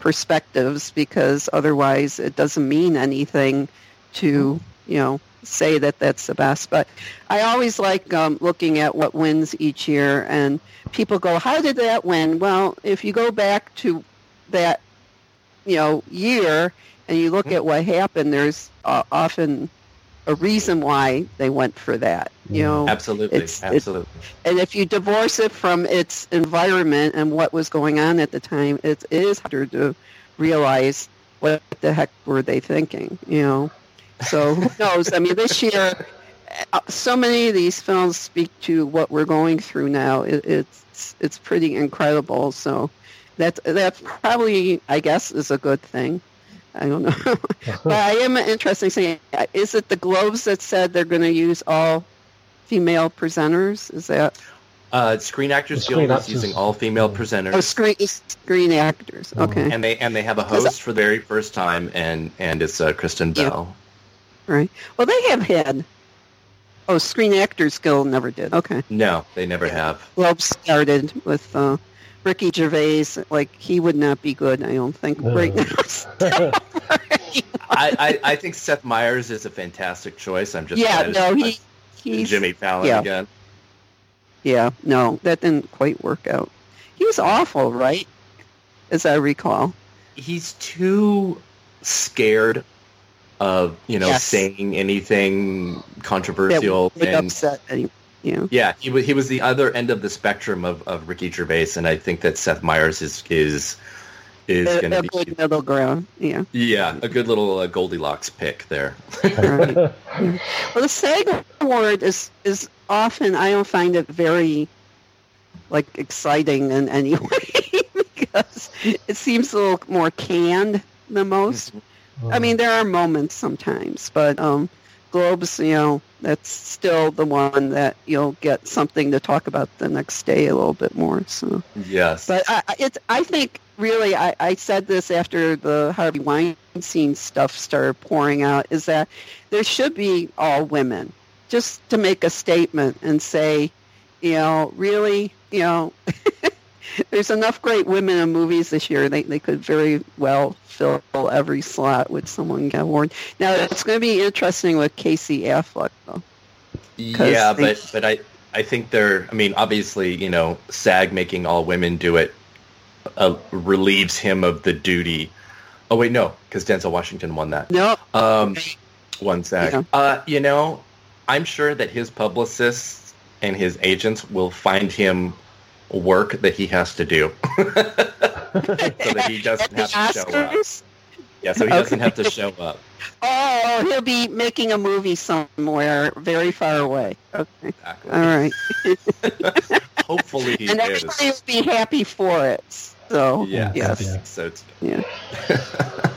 perspectives because otherwise it doesn't mean anything to, you know, say that that's the best. But I always like um, looking at what wins each year and people go, how did that win? Well, if you go back to that, you know, year and you look at what happened, there's uh, often a reason why they went for that. You know, Absolutely, It's- it- absolutely. and if you divorce it from its environment and what was going on at the time, it is harder to realize what the heck were they thinking. You know, so who knows? I mean, this year, uh, so many of these films speak to what we're going through now. It, it's it's pretty incredible. So that that probably, I guess, is a good thing. I don't know. but I am interested in saying, is it the Globes that said they're going to use all female presenters? Is that Uh, Screen Actors Guild is Actors- using all female presenters, oh screen screen actors? Okay, and they and they have a host for the very first time, and and it's uh, Kristen Yeah. Bell. right. Well, they have had. Oh, Screen Actors Guild never did. Okay, No, they never have. Globes started with uh, Ricky Gervais. Like he would not be good. I don't think No. right now. I, I, I think Seth Meyers is a fantastic choice. I'm just yeah, no, it's he he's Jimmy Fallon yeah. again. Yeah, no, that didn't quite work out. He was awful, right? As I recall. he's too scared of you know Yes. saying anything controversial and upset know. yeah he was he was the other end of the spectrum of, of Ricky Gervais and I think that Seth Meyers is is is going to a be good middle ground. Yeah. yeah a good little uh, Goldilocks pick there Right. Well, the SAG award is is often I don't find it very like exciting in any way because it seems a little more canned than most. I mean, there are moments sometimes, but um, Globes, you know, that's still the one that you'll get something to talk about the next day a little bit more. So, yes but I, I- it's I think really I, I said this after the Harvey Weinstein stuff started pouring out is that there should be all women just to make a statement and say, you know, really, you know, there's enough great women in movies this year. They they could very well fill every slot with someone get award. Now it's going to be interesting with Casey Affleck though. yeah they- but but I I think they're I mean obviously you know SAG making all women do it uh, relieves him of the duty oh wait no because Denzel Washington won that No, Um, one sec. Yeah. Uh, you know, I'm sure that his publicists and his agents will find him work that he has to do, so that he doesn't have to show up. Yeah, so he doesn't have to show up. Oh, oh, he'll be making a movie somewhere very far away. Okay, Exactly. all right. Hopefully he and is. everybody will be happy for it. So Yeah. yes. Yeah. So it's, Yeah.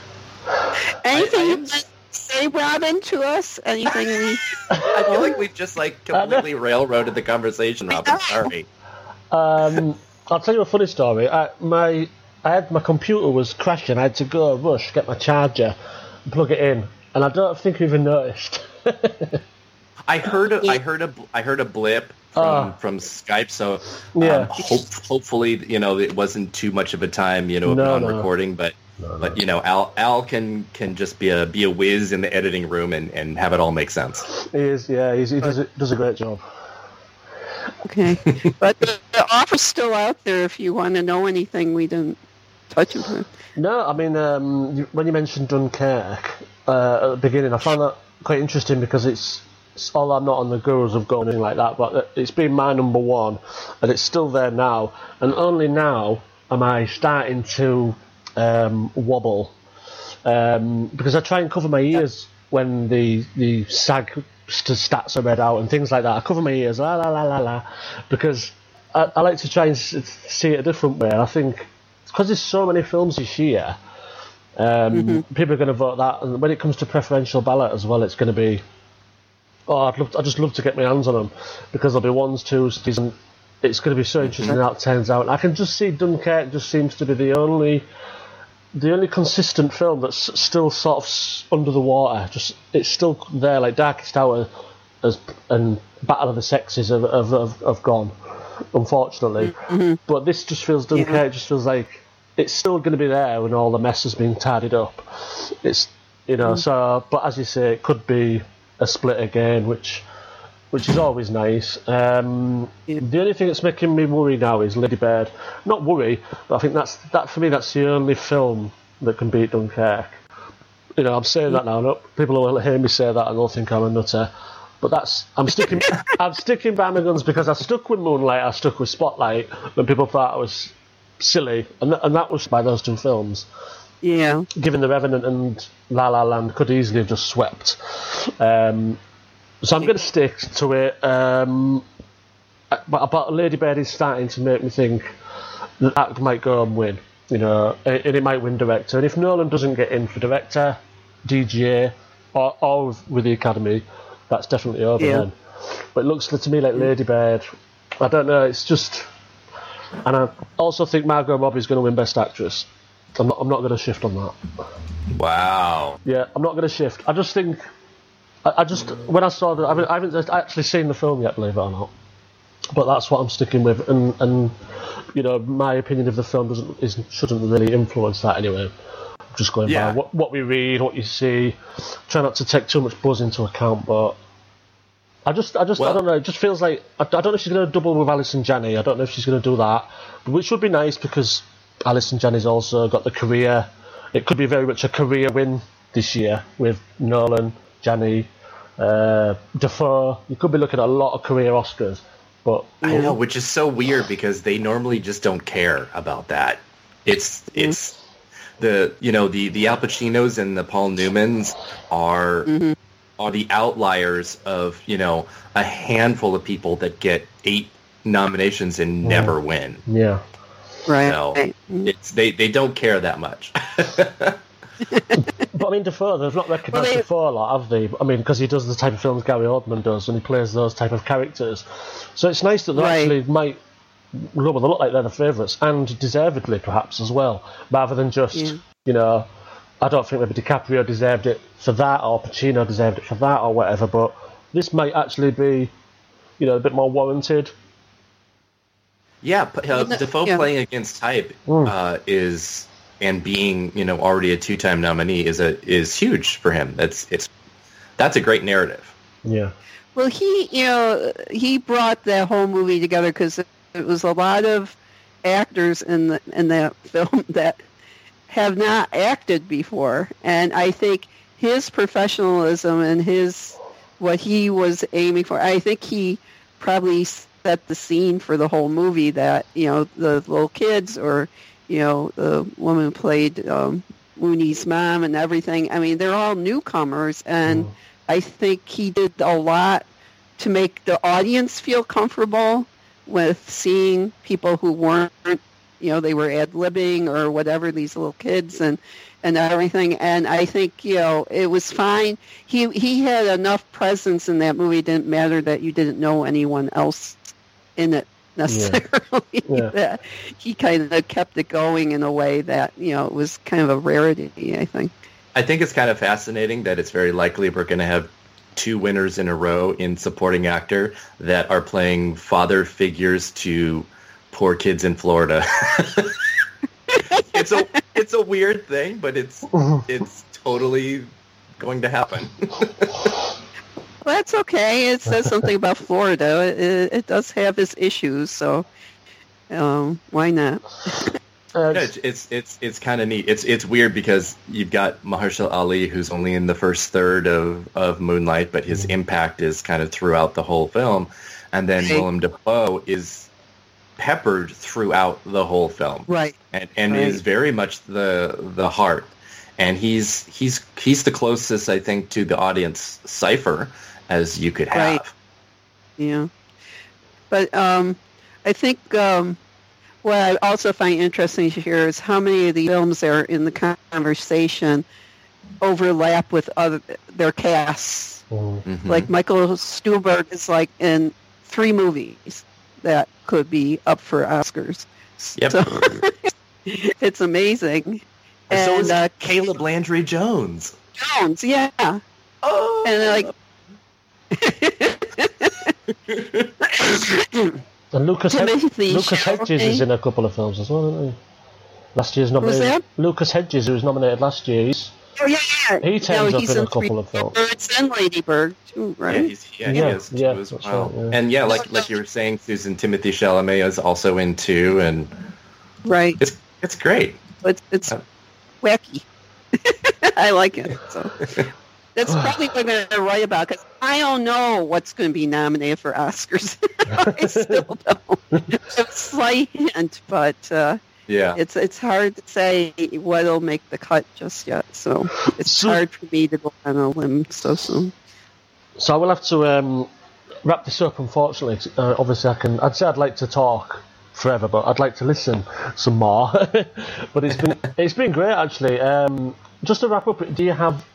Anything I you am- want to say say, Robin, to us? Anything we? I feel like we've just like completely railroaded the conversation, Robin. Sorry. Um, I'll tell you a funny story. I, my I had my computer was crashing. I had to go rush get my charger, and plug it in, and I don't think you even noticed. I heard a, I heard a I heard a blip from, Ah. from Skype, so um, Yeah. hope, hopefully you know it wasn't too much of a time you know No, on no. recording, but but you know Al Al can can just be a be a whiz in the editing room and, and have it all make sense. he is, yeah, he's, he does a, does a great job. Okay, but the, the offer's still out there if you want to know anything we didn't touch upon. No, I mean, um, when you mentioned Dunkirk uh, at the beginning, I found that quite interesting because it's, it's all I'm not on the gurus of going anything like that, but it's been my number one, and it's still there now, and only now am I starting to um, wobble um, because I try and cover my ears when the the SAG stats are read out and things like that. I cover my ears, la la la la la, because I, I like to try and s- see it a different way. And I think because there's so many films this year, um, people are going to vote that. And when it comes to preferential ballot as well, it's going to be. Oh, I'd love. To, I'd just love to get my hands on them because there'll be ones, twos, threes, and it's going to be so interesting how it turns out. I can just see Dunkirk just seems to be the only the only consistent film that's still sort of under the water. Just it's still there, like Darkest Hour, as and Battle of the Sexes have have, have, have gone, unfortunately. Mm-hmm. But this just feels Dunkirk. Just feels like it's still going to be there when all the mess has been tidied up. It's you know mm-hmm. so, but as you say, it could be a split again, which which is always nice. Um, The only thing that's making me worry now is Lady Bird. Not worry, but I think that's that for me. That's the only film that can beat Dunkirk. You know, I'm saying that now. People will hear me say that and they'll think I'm a nutter. But that's I'm sticking. I'm sticking by my guns because I stuck with Moonlight. I stuck with Spotlight when people thought I was silly, and th- and that was by those two films. Yeah, Given The Revenant and La La Land could easily have just swept. Um, so I'm going to stick to it. Um, but, but Lady Bird is starting to make me think that that might go and win. You know, and and it might win director. And if Nolan doesn't get in for director, DGA, or, or with the Academy, that's definitely over Yeah. then. But it looks to me like Lady Bird. I don't know. It's just, and I also think Margot Robbie is going to win Best Actress. I'm not. I'm not going to shift on that. Wow. Yeah, I'm not going to shift. I just think, I, I just when I saw the, I haven't, I haven't actually seen the film yet, believe it or not. But that's what I'm sticking with, and and you know my opinion of the film doesn't is, shouldn't really influence that anyway. Just going Yeah. by what what we read, what you see. Try not to take too much buzz into account, but. I just, I just, I don't know. It just feels like I, I don't know if she's going to double with Allison Janney. I don't know if she's going to do that, which would be nice because Allison Janney's also got the career. It could be very much a career win this year with Nolan, Janney, uh, Dafoe. You could be looking at a lot of career Oscars, but I know, which is so weird because they normally just don't care about that. It's mm-hmm. it's the you know the the Al Pacinos and the Paul Newmans are mm-hmm. are the outliers of you know a handful of people that get eight nominations and never win. yeah, right. So mm-hmm. it's they they don't care that much. But I mean, Dafoe, they've not recognised Well, they- Dafoe a lot, have they? I mean, because he does the type of films Gary Oldman does, and he plays those type of characters. So it's nice that they Right. actually might well, they look like they're the favourites, and deservedly perhaps as well, rather than just Yeah. you know. I don't think maybe DiCaprio deserved it for that, or Pacino deserved it for that, or whatever. But this might actually be, you know, a bit more warranted. Yeah, p- uh, no- Dafoe yeah. playing against type Mm. uh, is and being you know already a two time nominee is a is huge for him. That's it's that's a great narrative. Yeah, Well, he, you know, he brought that whole movie together because it was a lot of actors in the in that film that have not acted before, and I think his professionalism and his what he was aiming for, I think he probably set the scene for the whole movie. That you know, the little kids or you know, the woman who played um, Mooney's mom and everything. I mean, they're all newcomers, and I think he did a lot to make the audience feel comfortable with seeing people who weren't you know they were ad libbing or whatever these little kids and and everything. And I think you know it was fine. He he had enough presence in that movie. It didn't matter that you didn't know anyone else in it necessarily. Yeah. that he kind of kept it going in a way that you know it was kind of a rarity. I think. I think it's kind of fascinating that it's very likely we're going to have two winners in a row in supporting actor that are playing father figures to poor kids in Florida. it's a it's a weird thing, but it's it's totally going to happen. Well, that's okay. It says something about Florida. It, it does have its issues, so um, why not? Uh, Yeah, it's it's it's, it's kind of neat. It's it's weird because you've got Mahershala Ali, who's only in the first third of, of Moonlight, but his impact is kind of throughout the whole film, and then Right. Willem Dafoe is peppered throughout the whole film, Right. and and Right. is very much the the heart, and he's he's he's the closest I think to the audience cipher as you could have. Right. Yeah. But um, I think um, what I also find interesting to hear is how many of the films that are in the conversation overlap with other their casts. mm, Mhm. Like Michael Stuhlbarg is like in three movies that could be up for Oscars. Yep. So it's amazing. and so is uh, Caleb Landry Jones. Jones, yeah. Oh, And like and Lucas Hed- Lucas Hedges is in a couple of films as well, isn't he? Last year's nominated. that? Lucas Hedges, who was nominated last year, he's, Oh yeah, yeah. He turns up he's in a Three couple of films. Birds and Ladybird too, Yeah, right? he's, yeah, Yeah, he is too yeah, as well. right, yeah. And yeah, like like you were saying, Susan Timothée Chalamet is also in two, and right. it's it's great. It's it's Uh, wacky. I like it. So that's probably what I'm going to write about because I don't know what's going to be nominated for Oscars. I still don't. A slight hint, but uh, Yeah, it's it's hard to say what'll make the cut just yet. So it's So- hard for me to go on a limb so soon. So I will have to um, wrap this up. Unfortunately, uh, obviously I can. I'd say I'd like to talk forever, but I'd like to listen some more. but it's been it's been great actually. Um, just to wrap up, do you have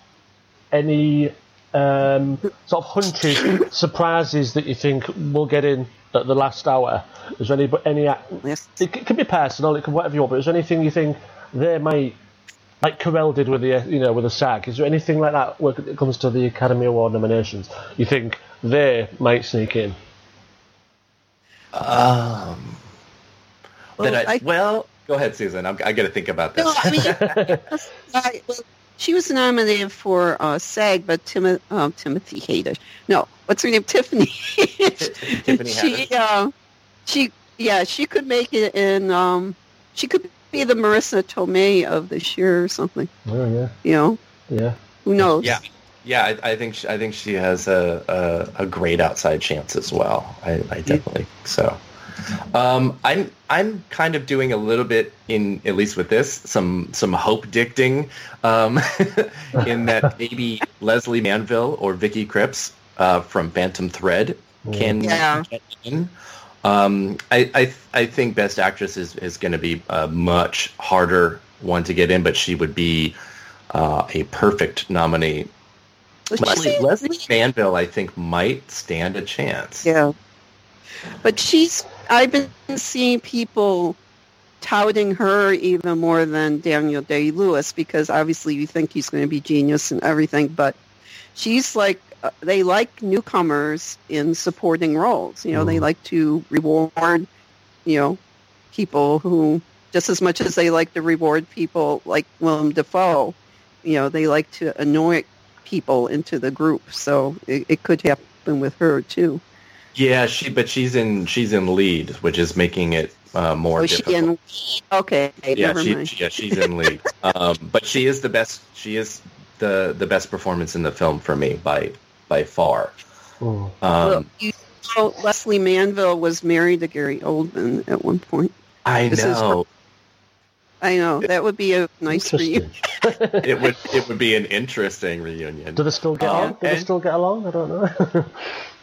any um, sort of hunches, surprises that you think we'll get in at the last hour? Is there any any? Yes. It c- could be personal, it could whatever you want. But is there anything you think they might? Like Carell did with the, you know, with the SAG. Is there anything like that when it comes to the Academy Award nominations? You think they might sneak in? um, Well, I, I- well, go ahead, Susan. I'm, I got to think about this. No, I mean, I, well, she was nominated for uh, SAG, but Tim, uh, Timothy Haydish. No, what's her name? Tiffany. Tiffany she, uh, she, yeah, she could make it in. Um, she could be the Marisa Tomei of this year or something. Oh yeah, You know, yeah. who knows? yeah, yeah. I, I think she, I think she has a, a, a great outside chance as well. I, I definitely think so. Um, I'm I'm kind of doing a little bit in at least with this some some hope dicting um, in that maybe Lesley Manville or Vicky Krieps uh, from Phantom Thread can Yeah. get in. Um, I, I I think Best Actress is, is going to be a much harder one to get in, but she would be uh, a perfect nominee. But Leslie, Lesley Manville, I think, might stand a chance. Yeah. But she's, I've been seeing people touting her even more than Daniel Day-Lewis because obviously you think he's going to be genius and everything, but she's like, uh, they like newcomers in supporting roles. You know, they Mhm. like to reward, you know, people who, just as much as they like to reward people like Willem Dafoe, you know, they like to anoint people into the group. So it, it could happen with her too. Yeah, she but she's in she's in lead, which is making it uh, more Oh, she difficult. in? Okay, yeah, never she, mind. she- yeah, she's in lead. um, but she is the best. She is the the best performance in the film for me by by far. Mm. Um, well, you know, Lesley Manville was married to Gary Oldman at one point. I this is know. I know that would be a nice reunion. it would it would be an interesting reunion. Do they still get on? Do they still get along? I don't know.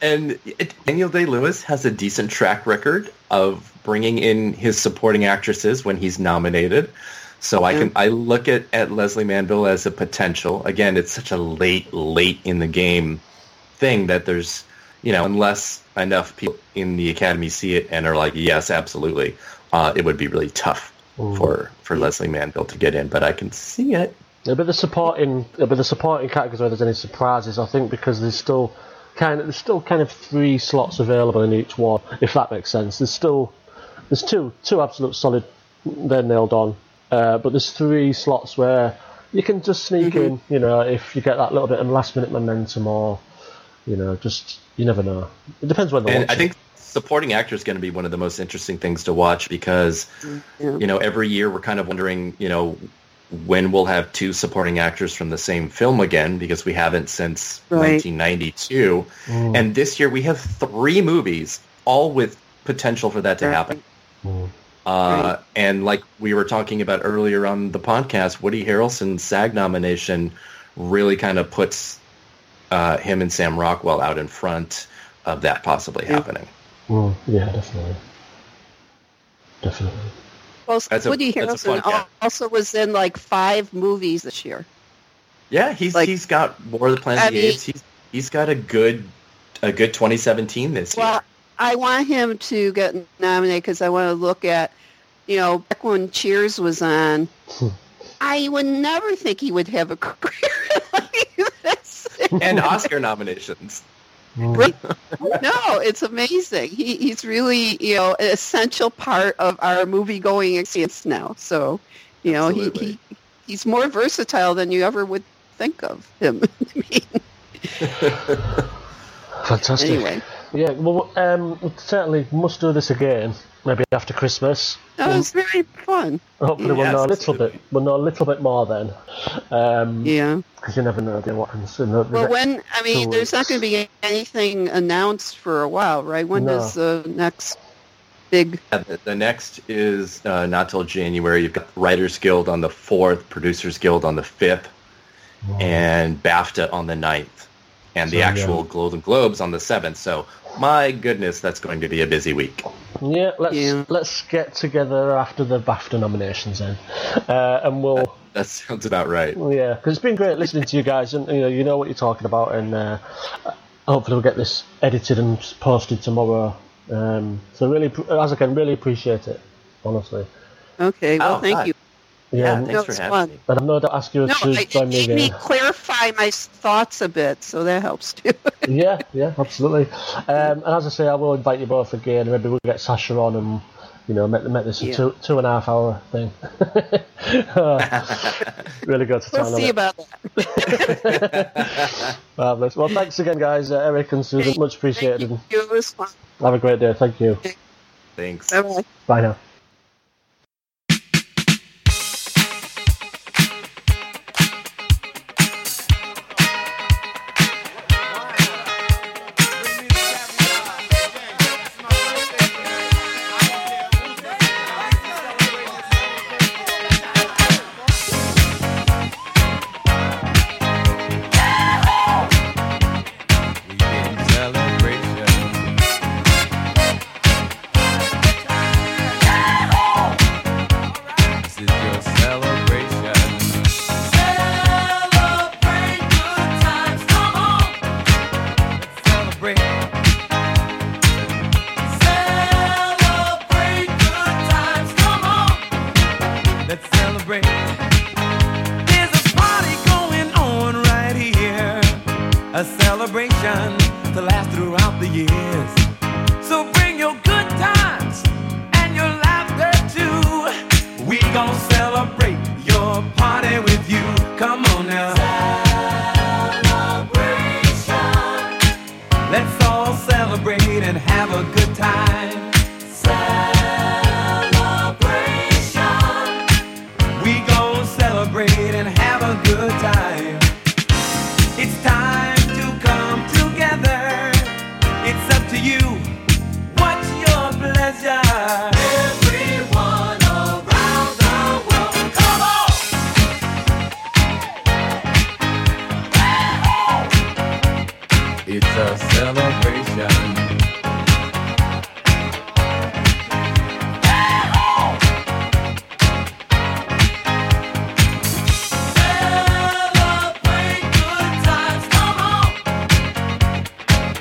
And it, Daniel Day Lewis has a decent track record of bringing in his supporting actresses when he's nominated. So I can I look at, at Lesley Manville as a potential. Again, it's such a late late in the game thing that there's you know unless enough people in the academy see it and are like yes absolutely, uh, it would be really tough for for Lesley Manville to get in. But I can see it. It'll be the supporting, it'll the supporting categories where there's any surprises. I think because there's still kind of there's still kind of three slots available in each one, if that makes sense. There's still there's two two absolute solid, they're nailed on, uh, but there's three slots where you can just sneak in. You know, if you get that little bit of last minute momentum, or you know, just you never know. It depends when the And I think supporting actor is going to be one of the most interesting things to watch because Yeah. you know every year we're kind of wondering you know when we'll have two supporting actors from the same film again because we haven't since Right. 1992 and this year we have three movies all with potential for that to happen. Uh, Right. and like we were talking about earlier on the podcast woody harrelson's sag nomination really kind of puts uh, him and sam rockwell out in front of that possibly happening Mm, yeah, definitely, definitely. Well, That's a- Woody that's a fun Harrelson al- cat. also was in like five movies this year. Yeah, he's Like- he's got more of the Planet I of the mean- Apes. He's he's got a good a good 2017 this year. Well, I want him to get nominated because I want to look at, you know, back when Cheers was on. I would never think he would have a career like this. and Oscar nominations. Right? no, it's amazing. He, he's really, you know, an essential part of our movie going experience now. So, you know, he, he he's more versatile than you ever would think of him. I mean, Fantastic. anyway, Yeah, well, um, certainly must do this again. Maybe after Christmas. that was very fun. Hopefully, we'll Yes, know a little bit. We'll know a little bit more then, because Yeah. Because you never know dear, what happens. In the, the Well, when I mean, there's not going to be anything announced for a while, right? When No. does the next big? Uh, The, the next is uh, not till January. You've got the Writers Guild on the fourth, Producers Guild on the fifth, and BAFTA on the 9th, and the So, yeah. actual Golden Globes on the seventh. So, my goodness, that's going to be a busy week. Yeah, let's Yeah. let's get together after the BAFTA nominations then, uh, and we'll That sounds about right. Yeah, because it's been great listening to you guys, and you know, you know what you're talking about, and uh, hopefully we'll get this edited and posted tomorrow. Um, so really, as I can really appreciate it, honestly. Okay, well, Oh, thank hi. you. Yeah, Yeah, thanks No, for it's having fun. me. and I'm no doubt ask you No, to it join me made me clarify my thoughts a bit, so that helps too. yeah, yeah, absolutely. Um, and as I say, I will invite you both again. and Maybe we'll get Sasha on and you know make, make this a Yeah. two two and a half hour thing. really good to we'll chat see it. about that. Marvelous. Well, thanks again, guys. Uh, Erik and Susan, much appreciated. Thank you. It was fun. Have a great day. Thank you. Thanks. Bye-bye. Bye now.